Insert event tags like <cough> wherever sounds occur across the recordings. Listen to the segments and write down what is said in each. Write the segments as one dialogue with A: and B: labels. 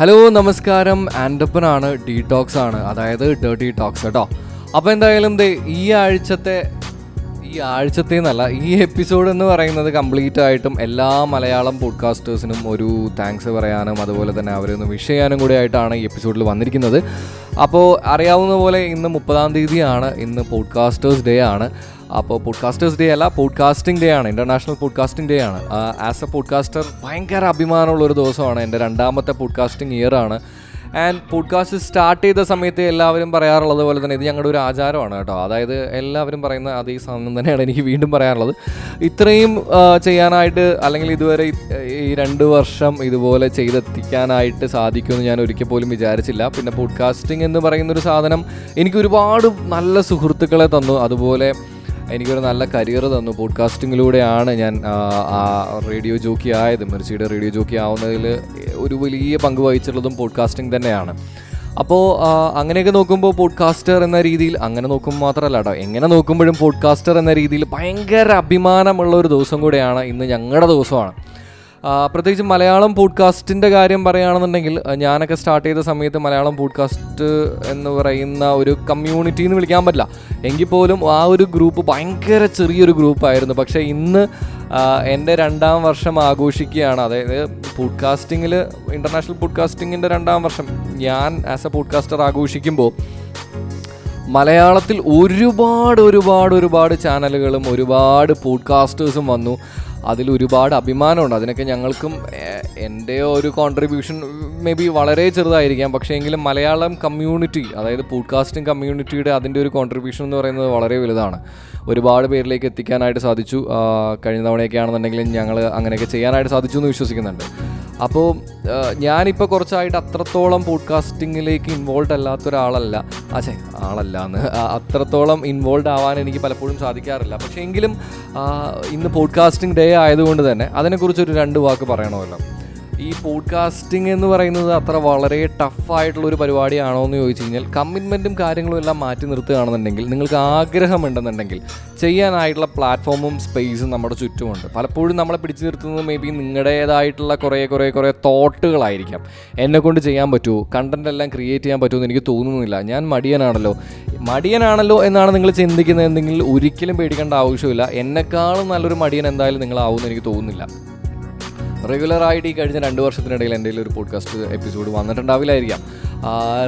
A: Hello നമസ്കാരം. ആൻഡപ്പനാണ് detox ആണ്. അതായത് ഡേർട്ടി ടോക്സ് കേട്ടോ. അപ്പോൾ എന്തായാലും ദേ ഈ ആഴ്ചത്തെ ഈ ആഴ്ചത്തെ എന്നല്ല ഈ എപ്പിസോഡ് എന്ന് പറയുന്നത് കംപ്ലീറ്റ് ആയിട്ടും എല്ലാ മലയാളം പോഡ്കാസ്റ്റേഴ്സിനും ഒരു താങ്ക്സ് പറയാനും അതുപോലെ തന്നെ അവരെ ഒന്ന് വിഷ് ചെയ്യാനും കൂടി ആയിട്ടാണ് ഈ എപ്പിസോഡിൽ വന്നിരിക്കുന്നത്. അപ്പോൾ അറിയാവുന്ന പോലെ ഇന്ന് മുപ്പതാം തീയതിയാണ്. ഇന്ന് പോഡ്കാസ്റ്റേഴ്സ് ഡേ ആണ്. അപ്പോൾ പോഡ്കാസ്റ്റേഴ്സ് ഡേ അല്ല പോഡ്കാസ്റ്റിംഗ് ഡേ ആണ് ഇന്റർനാഷണൽ പോഡ്കാസ്റ്റിംഗ് ഡേ ആണ്. ആസ് എ പോഡ്കാസ്റ്റർ ഭയങ്കര അഭിമാനമുള്ള ഒരു ദിവസമാണ് എന്റെ രണ്ടാമത്തെ പോഡ്കാസ്റ്റിംഗ് ഇയർ ആണ്. ആൻഡ് പോഡ്കാസ്റ്റ് സ്റ്റാർട്ട് ചെയ്ത സമയത്ത് എല്ലാവരും പറയാറുള്ളത് പോലെ തന്നെ ഇത് ഞങ്ങളുടെ ഒരു ആചാരമാണ് കേട്ടോ. അതായത് എല്ലാവരും പറയുന്ന അതേ സാധനം തന്നെയാണ് എനിക്ക് വീണ്ടും പറയാറുള്ളത്. ഇത്രയും ചെയ്യാനായിട്ട് അല്ലെങ്കിൽ ഇതുവരെ ഈ രണ്ട് വർഷം ഇതുപോലെ ചെയ്തെത്തിക്കാനായിട്ട് സാധിക്കുമെന്ന് ഞാൻ ഒരിക്കൽ പോലും വിചാരിച്ചില്ല. പിന്നെ പോഡ്കാസ്റ്റിംഗ് എന്ന് പറയുന്നൊരു സാധനം എനിക്ക് ഒരുപാട് നല്ല സുഹൃത്തുക്കളെ തന്നു. അതുപോലെ എനിക്കൊരു നല്ല കരിയർ തന്നു. പോഡ്കാസ്റ്റിങ്ങിലൂടെയാണ് ഞാൻ റേഡിയോ ജോക്കി ആയത്. മിർച്ചിയുടെ റേഡിയോ ജോക്കി ആവുന്നതിൽ ഒരു വലിയ പങ്ക് വഹിച്ചിട്ടുള്ളതും പോഡ്കാസ്റ്റിംഗ് തന്നെയാണ്. അപ്പോൾ അങ്ങനെയൊക്കെ നോക്കുമ്പോൾ പോഡ്കാസ്റ്റർ എന്ന രീതിയിൽ അങ്ങനെ നോക്കുമ്പോൾ മാത്രമല്ല കേട്ടോ എങ്ങനെ നോക്കുമ്പോഴും പോഡ്കാസ്റ്റർ എന്ന രീതിയിൽ ഭയങ്കര അഭിമാനമുള്ള ഒരു ദിവസം കൂടെയാണ് ഇന്ന് ഞങ്ങളുടെ ദിവസമാണ്. പ്രത്യേകിച്ച് മലയാളം പോഡ്കാസ്റ്റിന്റെ കാര്യം പറയുകയാണെന്നുണ്ടെങ്കിൽ ഞാനൊക്കെ സ്റ്റാർട്ട് ചെയ്ത സമയത്ത് മലയാളം പോഡ്കാസ്റ്റ് എന്ന് പറയുന്ന ഒരു കമ്മ്യൂണിറ്റി എന്ന് വിളിക്കാൻ പറ്റില്ല. എങ്കിൽ പോലും ആ ഒരു ഗ്രൂപ്പ് ഭയങ്കര ചെറിയൊരു ഗ്രൂപ്പായിരുന്നു പക്ഷേ ഇന്ന് എന്റെ രണ്ടാം വർഷം ആഘോഷിക്കുകയാണ്. അതായത് പോഡ്കാസ്റ്റിങ്ങിൽ ഇന്റർനാഷണൽ പോഡ്കാസ്റ്റിങ്ങിന്റെ രണ്ടാം വർഷം ഞാൻ ആസ് എ പോഡ്കാസ്റ്റർ ആഘോഷിക്കുമ്പോൾ മലയാളത്തിൽ ഒരുപാട് ഒരുപാട് ഒരുപാട് ചാനലുകളും ഒരുപാട് പോഡ്കാസ്റ്റേഴ്സും വന്നു. അതിൽ ഒരുപാട് അഭിമാനമുണ്ട്. അതിനൊക്കെ ഞങ്ങൾക്കും എന്റെ ഒരു കോൺട്രിബ്യൂഷൻ മേ ബി വളരെ ചെറുതായിരിക്കാം. പക്ഷേ എങ്കിലും മലയാളം കമ്മ്യൂണിറ്റി അതായത് പോഡ്കാസ്റ്റിംഗ് കമ്മ്യൂണിറ്റിയുടെ അതിന്റെ ഒരു കോൺട്രിബ്യൂഷൻ എന്ന് പറയുന്നത് വളരെ വലുതാണ്. ഒരുപാട് പേരിലേക്ക് എത്തിക്കാനായിട്ട് സാധിച്ചു. കഴിഞ്ഞ തവണയൊക്കെ ആണെന്നുണ്ടെങ്കിലും ഞങ്ങൾ അങ്ങനെയൊക്കെ ചെയ്യാനായിട്ട് സാധിച്ചു എന്ന് വിശ്വസിക്കുന്നുണ്ട്. അപ്പോൾ ഞാനിപ്പോൾ കുറച്ചായിട്ട് അത്രത്തോളം പോഡ്കാസ്റ്റിങ്ങിലേക്ക് ഇൻവോൾവ് അല്ലാത്ത ഒരാളല്ല. അച്ഛേ ആളല്ല എന്ന്. അത്രത്തോളം ഇൻവോൾവ് ആവാൻ എനിക്ക് പലപ്പോഴും സാധിക്കാറില്ല. പക്ഷേ എങ്കിലും ഇന്ന് പോഡ്കാസ്റ്റിംഗ് ഡേ ആയതുകൊണ്ട് തന്നെ അതിനെക്കുറിച്ചൊരു രണ്ട് വാക്ക് പറയണമല്ലോ. ഈ പോഡ്കാസ്റ്റിംഗ് എന്ന് പറയുന്നത് അത്ര വളരെ ടഫായിട്ടുള്ള ഒരു പരിപാടിയാണോ എന്ന് ചോദിച്ചു കഴിഞ്ഞാൽ കമ്മിറ്റ്മെന്റും കാര്യങ്ങളും എല്ലാം മാറ്റി നിർത്തുകയാണെന്നുണ്ടെങ്കിൽ നിങ്ങൾക്ക് ആഗ്രഹമുണ്ടെന്നുണ്ടെങ്കിൽ ചെയ്യാനായിട്ടുള്ള പ്ലാറ്റ്ഫോമും സ്പേസും നമ്മുടെ ചുറ്റുമുണ്ട്. പലപ്പോഴും നമ്മളെ പിടിച്ചു നിർത്തുന്നത് മേ ബി നിങ്ങളുടേതായിട്ടുള്ള കുറേ കുറേ കുറേ തോട്ടുകളായിരിക്കാം എന്നെ കൊണ്ട് ചെയ്യാൻ പറ്റുമോ? കണ്ടന്റ് എല്ലാം ക്രിയേറ്റ് ചെയ്യാൻ പറ്റുമോ എന്ന് എനിക്ക് തോന്നുന്നില്ല. ഞാൻ മടിയനാണല്ലോ. മടിയനാണല്ലോ എന്നാണ് നിങ്ങൾ ചിന്തിക്കുന്നതെങ്കിൽ ഒരിക്കലും പേടിക്കേണ്ട ആവശ്യമില്ല. എന്നെക്കാളും നല്ലൊരു മടിയൻ എന്തായാലും നിങ്ങളാവുമെന്ന് എനിക്ക് തോന്നുന്നില്ല. റെഗുലറായിട്ട് ഈ കഴിഞ്ഞ രണ്ട് വർഷത്തിനിടയിൽ എന്റെ ഒരു പോഡ്കാസ്റ്റ് എപ്പിസോഡ് വന്നിട്ടുണ്ടാവില്ലായിരിക്കാം.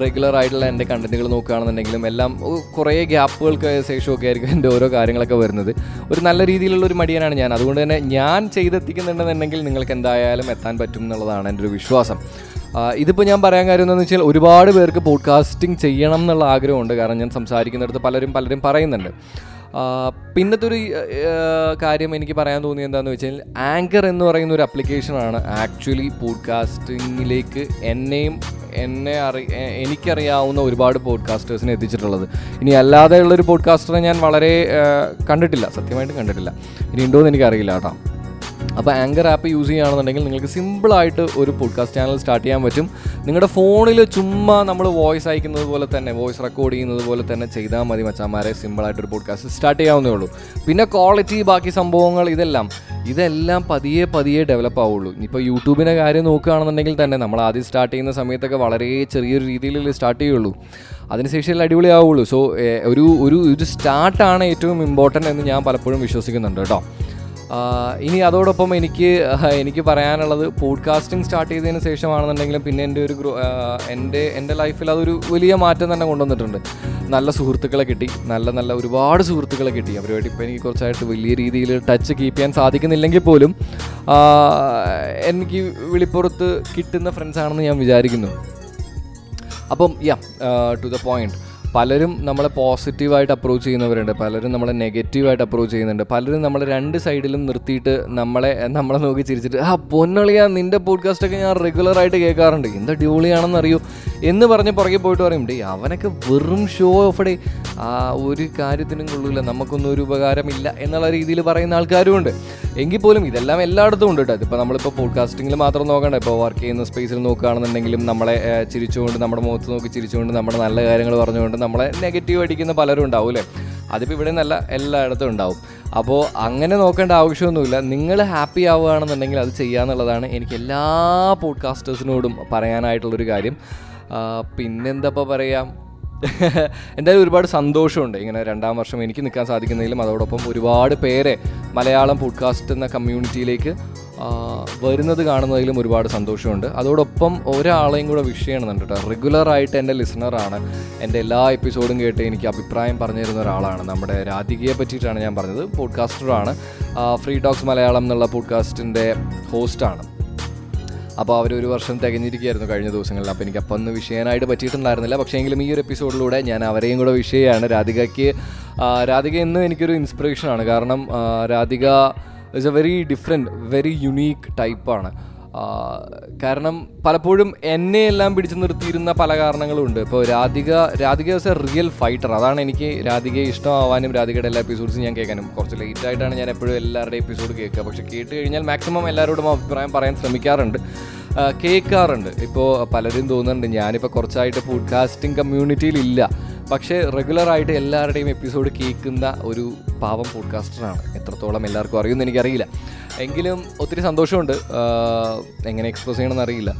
A: റെഗുലർ ആയിട്ടുള്ള എന്റെ കണ്ടന്റുകൾ നോക്കുകയാണെന്നുണ്ടെങ്കിലും എല്ലാം കുറേ ഗ്യാപ്പുകൾക്ക് ശേഷമൊക്കെ ആയിരിക്കും എന്റെ ഓരോ കാര്യങ്ങളൊക്കെ വരുന്നത്. ഒരു നല്ല രീതിയിലുള്ള ഒരു മടിയനാണ് ഞാൻ. അതുകൊണ്ട് തന്നെ ഞാൻ ചെയ്തെത്തിക്കുന്നുണ്ടെന്നുണ്ടെങ്കിൽ നിങ്ങൾക്ക് എന്തായാലും എത്താൻ പറ്റും എന്നുള്ളതാണ് എന്റെ ഒരു വിശ്വാസം. ഇതിപ്പോൾ ഞാൻ പറയാൻ കാര്യം എന്താണെന്ന് വെച്ചാൽ ഒരുപാട് പേർക്ക് പോഡ്കാസ്റ്റിംഗ് ചെയ്യണം എന്നുള്ള ആഗ്രഹമുണ്ട്. കാരണം ഞാൻ സംസാരിക്കുന്നിടത്ത് പലരും പലരും പറയുന്നുണ്ട്. പിന്നത്തെ ഒരു കാര്യം എനിക്ക് പറയാൻ തോന്നി എന്താണെന്ന് വെച്ചാൽ ആങ്കർ എന്ന് പറയുന്ന ഒരു അപ്ലിക്കേഷനാണ് ആക്ച്വലി പോഡ്കാസ്റ്റിങ്ങിലേക്ക് എന്നെയും എന്നെ അറി എനിക്കറിയാവുന്ന ഒരുപാട് പോഡ്കാസ്റ്റേഴ്സിനെ എത്തിച്ചിട്ടുള്ളത്. ഇനി അല്ലാതെയുള്ളൊരു പോഡ്കാസ്റ്ററെ ഞാൻ വളരെ കണ്ടിട്ടില്ല. സത്യമായിട്ടും കണ്ടിട്ടില്ല. ഇനി ഉണ്ടോ എനിക്കറിയില്ല കേട്ടോ. അപ്പോൾ ആങ്കർ ആപ്പ് യൂസ് ചെയ്യുകയാണെന്നുണ്ടെങ്കിൽ നിങ്ങൾക്ക് സിമ്പിളായിട്ട് ഒരു പോഡ്കാസ്റ്റ് ചാനൽ സ്റ്റാർട്ട് ചെയ്യാൻ പറ്റും. നിങ്ങളുടെ ഫോണിൽ ചുമ്മാ നമ്മൾ വോയിസ് അയക്കുന്നത് പോലെ തന്നെ വോയിസ് റെക്കോർഡ് ചെയ്യുന്നത് പോലെ തന്നെ ചെയ്താൽ മതി മച്ചാമാരെ. സിമ്പിളായിട്ട് ഒരു പോഡ്കാസ്റ്റ് സ്റ്റാർട്ട് ചെയ്യാവുന്നേ ഉള്ളൂ. പിന്നെ ക്വാളിറ്റി ബാക്കി സംഭവങ്ങൾ ഇതെല്ലാം ഇതെല്ലാം പതിയെ പതിയെ ഡെവലപ്പ് ആവുള്ളൂ. ഇപ്പോൾ യൂട്യൂബിന്റെ കാര്യം നോക്കുകയാണെന്നുണ്ടെങ്കിൽ തന്നെ നമ്മൾ ആദ്യം സ്റ്റാർട്ട് ചെയ്യുന്ന സമയത്തൊക്കെ വളരെ ചെറിയൊരു രീതിയിൽ സ്റ്റാർട്ട് ചെയ്യുള്ളൂ. അതിനുശേഷം അടിപൊളിയാവുള്ളൂ. സോ ഒരു ഒരു ഒരു സ്റ്റാർട്ടാണ് ഏറ്റവും ഇമ്പോർട്ടന്റ് എന്ന് ഞാൻ പലപ്പോഴും വിശ്വസിക്കുന്നുണ്ട് കേട്ടോ. ഇനി അതോടൊപ്പം എനിക്ക് എനിക്ക് പറയാനുള്ളത് പോഡ്കാസ്റ്റിംഗ് സ്റ്റാർട്ട് ചെയ്തതിന് ശേഷമാണെന്നുണ്ടെങ്കിലും പിന്നെ എന്റെ ഒരു ഗ്രൂ എന്റെ എന്റെ ലൈഫിൽ അതൊരു വലിയ മാറ്റം തന്നെ കൊണ്ടുവന്നിട്ടുണ്ട്. നല്ല സുഹൃത്തുക്കളെ കിട്ടി. നല്ല നല്ല ഒരുപാട് സുഹൃത്തുക്കളെ കിട്ടി. അവരുമായിട്ട് ഇപ്പോൾ എനിക്ക് കുറച്ചായിട്ട് വലിയ രീതിയിൽ ടച്ച് കീപ്പ് ചെയ്യാൻ സാധിക്കുന്നില്ലെങ്കിൽ പോലും എനിക്ക് വിളിപ്പുറത്ത് കിട്ടുന്ന ഫ്രണ്ട്സാണെന്ന് ഞാൻ വിചാരിക്കുന്നു. അപ്പം യാ ടു ദ പോയിന്റ് പലരും നമ്മളെ പോസിറ്റീവായിട്ട് അപ്രോച്ച് ചെയ്യുന്നവരുണ്ട്. പലരും നമ്മളെ നെഗറ്റീവായിട്ട് അപ്രോച്ച് ചെയ്യുന്നുണ്ട്. പലരും നമ്മളെ രണ്ട് സൈഡിലും നിർത്തിയിട്ട് നമ്മളെ നമ്മളെ നോക്കി ചിരിച്ചിട്ട് ആ പൊന്നളിയാ നിന്റെ പോഡ്കാസ്റ്റൊക്കെ ഞാൻ റെഗുലറായിട്ട് കേൾക്കാറുണ്ട്. എന്താ ഡ്യൂളിയാണെന്ന് അറിയോ എന്ന് പറഞ്ഞ് പുറകെ പോയിട്ട് പറയും ഡേ അവനൊക്കെ വെറും ഷോ ഓഫ് ഡേ ആ ഒരു കാര്യത്തിനും കൊള്ളില്ല നമുക്കൊന്നും ഒരു ഉപകാരമില്ല എന്നുള്ള രീതിയിൽ പറയുന്ന ആൾക്കാരും ഉണ്ട്. എങ്കിൽ പോലും ഇതെല്ലാം എല്ലായിടത്തും ഉണ്ട് കേട്ടോ ഇപ്പോൾ നമ്മളിപ്പോൾ പോഡ്കാസ്റ്റിങ്ങിൽ മാത്രം നോക്കണ്ട. ഇപ്പോൾ വർക്ക് ചെയ്യുന്ന സ്പേസിൽ നോക്കുകയാണെന്നുണ്ടെങ്കിലും നമ്മളെ ചിരിച്ചുകൊണ്ട് നമ്മുടെ മുഖത്ത് നോക്കി ചിരിച്ചുകൊണ്ട് നമ്മുടെ നല്ല കാര്യങ്ങൾ പറഞ്ഞുകൊണ്ട് നമ്മളെ നെഗറ്റീവ് അടിക്കുന്ന പലരും ഉണ്ടാവും അല്ലേ അതിപ്പോൾ ഇവിടെ നല്ല എല്ലായിടത്തും ഉണ്ടാവും. അപ്പോൾ അങ്ങനെ നോക്കേണ്ട ആവശ്യമൊന്നുമില്ല. നിങ്ങൾ ഹാപ്പി ആവുകയാണെന്നുണ്ടെങ്കിൽ അത് ചെയ്യാന്നുള്ളതാണ് എനിക്ക് എല്ലാ പോഡ്കാസ്റ്റേഴ്സിനോടും പറയാനായിട്ടുള്ളൊരു കാര്യം. പിന്നെന്താ പറയാം? <laughs> എന്തായാലും ഒരുപാട് സന്തോഷമുണ്ട്. ഇങ്ങനെ രണ്ടാം വർഷം എനിക്ക് നിൽക്കാൻ സാധിക്കുന്നതിലും അതോടൊപ്പം ഒരുപാട് പേരെ മലയാളം പോഡ്കാസ്റ്റ് എന്ന കമ്മ്യൂണിറ്റിയിലേക്ക് വരുന്നത് കാണുന്നതിലും ഒരുപാട് സന്തോഷമുണ്ട്. അതോടൊപ്പം ഒരാളെയും കൂടെ വിഷ് ചെയ്യണമെന്നുണ്ട് കേട്ടോ. റെഗുലറായിട്ട് എന്റെ ലിസണറാണ് എന്റെ എല്ലാ എപ്പിസോഡും കേട്ട് എനിക്ക് അഭിപ്രായം പറഞ്ഞു തരുന്ന ഒരാളാണ്. നമ്മുടെ രാധികയെ പറ്റിയിട്ടാണ് ഞാൻ പറഞ്ഞത്. പോഡ്കാസ്റ്ററാണ് ഫ്രീ ടോക്സ് മലയാളം എന്നുള്ള പോഡ്കാസ്റ്റിന്റെ ഹോസ്റ്റാണ് അപ്പോൾ അവർ ഒരു വർഷം തികഞ്ഞിരിക്കുകയായിരുന്നു കഴിഞ്ഞ ദിവസങ്ങളിൽ. അപ്പോൾ എനിക്ക് അപ്പം ഒന്ന് വിഷയനായിട്ട് പറ്റിയിട്ടുണ്ടായിരുന്നില്ല. പക്ഷേ എങ്കിലും ഈ ഒരു എപ്പിസോഡിലൂടെ ഞാൻ അവരെയും കൂടെ വിഷയമാണ് രാധികയ്ക്ക് രാധിക എന്നും എനിക്കൊരു ഇൻസ്പിറേഷനാണ് കാരണം Radhika is a very different very unique ടൈപ്പാണ് കാരണം പലപ്പോഴും എന്നെ എല്ലാം പിടിച്ചു നിർത്തിയിരുന്ന പല കാരണങ്ങളുണ്ട് ഇപ്പോൾ രാധിക രാധിക ദിവസം റിയൽ ഫൈറ്റർ അതാണ് എനിക്ക് രാധികയെ ഇഷ്ടമാവാനും രാധികയുടെ എല്ലാ എപ്പിസോഡ്സും ഞാൻ കേൾക്കാനും. കുറച്ച് ലേറ്റ് ആയിട്ടാണ് ഞാൻ എപ്പോഴും എല്ലാവരുടെയും എപ്പിസോഡ് കേൾക്കുക. പക്ഷെ കേട്ട് കഴിഞ്ഞാൽ മാക്സിമം എല്ലാവരോടും അഭിപ്രായം പറയാൻ ശ്രമിക്കാറുണ്ട്. കേൾക്കാറുണ്ട്. ഇപ്പോൾ പലരും തോന്നുന്നുണ്ട് ഞാനിപ്പോൾ കുറച്ചായിട്ട് പോഡ്കാസ്റ്റിംഗ് കമ്മ്യൂണിറ്റിയിലില്ല പക്ഷേ റെഗുലറായിട്ട് എല്ലാവരുടെയും എപ്പിസോഡ് കേൾക്കുന്ന ഒരു പാവം പോഡ്കാസ്റ്ററാണ് എത്രത്തോളം എല്ലാവർക്കും അറിയുമെന്ന് എനിക്കറിയില്ല. എങ്കിലും ഒത്തിരി സന്തോഷമുണ്ട്. എങ്ങനെ എക്സ്പ്രസ് ചെയ്യണമെന്ന് അറിയില്ല.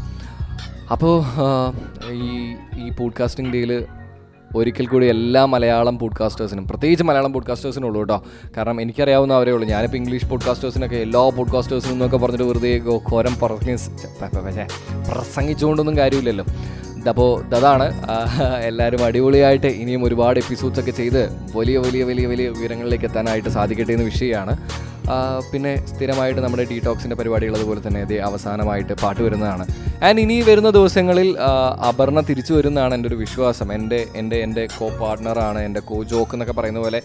A: അപ്പോൾ ഈ ഈ പോഡ്കാസ്റ്റിംഗ് ഡേയിൽ ഒരിക്കൽ കൂടി എല്ലാ മലയാളം പോഡ്കാസ്റ്റേഴ്സിനും പ്രത്യേകിച്ച് മലയാളം പോഡ്കാസ്റ്റേഴ്സിനും ഉള്ളൂ കേട്ടോ. കാരണം എനിക്കറിയാവുന്ന അവരേ ഉള്ളൂ. ഞാനിപ്പോൾ ഇംഗ്ലീഷ് പോഡ്കാസ്റ്റേഴ്സിനൊക്കെ എല്ലാ പോഡ്കാസ്റ്റേഴ്സിനും എന്നൊക്കെ പറഞ്ഞിട്ട് വെറുതെ ഘോരം പ്രസംഗിച്ചുകൊണ്ടൊന്നും കാര്യമില്ലല്ലോ. അപ്പോൾ അതാണ് എല്ലാവരും അടിപൊളിയായിട്ട് ഇനിയും ഒരുപാട് എപ്പിസോഡ്സൊക്കെ ചെയ്ത് വലിയ വലിയ വലിയ വലിയ ഉയരങ്ങളിലേക്ക് എത്താനായിട്ട് സാധിക്കട്ടെ എന്ന് വിഷയമാണ്. പിന്നെ സ്ഥിരമായിട്ട് നമ്മുടെ ഡീടോക്സിന്റെ പരിപാടികൾ അതുപോലെ തന്നെ ഇതേ അവസാനമായിട്ട് പാട്ട് വരുന്നതാണ്. ആൻഡ് ഇനി വരുന്ന ദിവസങ്ങളിൽ അപർണ തിരിച്ചു വരുന്നതാണ് എന്റെ ഒരു വിശ്വാസം. എന്റെ എന്റെ എന്റെ കോ പാർട്ട്ണറാണ് എന്റെ കോ ജോക്ക് എന്നൊക്കെ പറയുന്ന പോലെ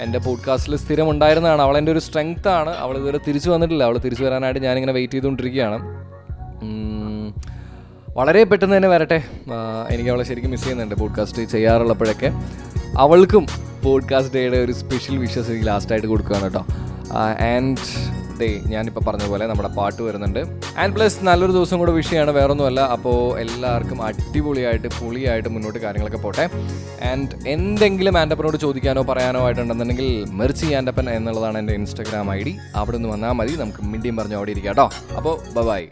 A: എന്റെ പോഡ്കാസ്റ്റിൽ സ്ഥിരം ഉണ്ടായിരുന്നതാണ്. അവൾ എന്റെ ഒരു സ്ട്രെങ്ത്താണ് അവൾ ഇതുവരെ തിരിച്ചു വന്നിട്ടില്ല. അവൾ തിരിച്ചു വരാനായിട്ട് ഞാനിങ്ങനെ വെയിറ്റ് ചെയ്തുകൊണ്ടിരിക്കുകയാണ്. വളരെ പെട്ടെന്ന് തന്നെ വരട്ടെ. എനിക്ക് അവളെ ശരിക്കും മിസ് ചെയ്യുന്നുണ്ട് പോഡ്കാസ്റ്റ് ചെയ്യാറുള്ളപ്പോഴൊക്കെ. അവൾക്കും പോഡ്കാസ്റ്റ് ഡേയുടെ ഒരു സ്പെഷ്യൽ വിഷസ് എനിക്ക് ലാസ്റ്റായിട്ട് കൊടുക്കുകയാണ് കേട്ടോ. ആൻഡ് ഡേ ഞാനിപ്പോൾ പറഞ്ഞ പോലെ നമ്മുടെ പാട്ട് വരുന്നുണ്ട്. ആൻഡ് പ്ലസ് നല്ലൊരു ദിവസം കൂടെ വിഷയമാണ് വേറൊന്നുമല്ല. അപ്പോൾ എല്ലാവർക്കും അടിപൊളിയായിട്ട് പുളിയായിട്ട് മുന്നോട്ട് കാര്യങ്ങളൊക്കെ പോട്ടെ. ആൻഡ് എന്തെങ്കിലും ആൻഡപ്പനോട് ചോദിക്കാനോ പറയാനോ ആയിട്ടുണ്ടെന്നുണ്ടെങ്കിൽ മെർച്ചി ആൻഡപ്പൻ എന്നുള്ളതാണ് എന്റെ ഇൻസ്റ്റാഗ്രാം ഐ ഡി. അവിടെ നിന്ന് വന്നാൽ മതി. നമുക്ക് മിണ്ടിയും പറഞ്ഞു അവിടെ ഇരിക്കാം കേട്ടോ. അപ്പോൾ ബൈ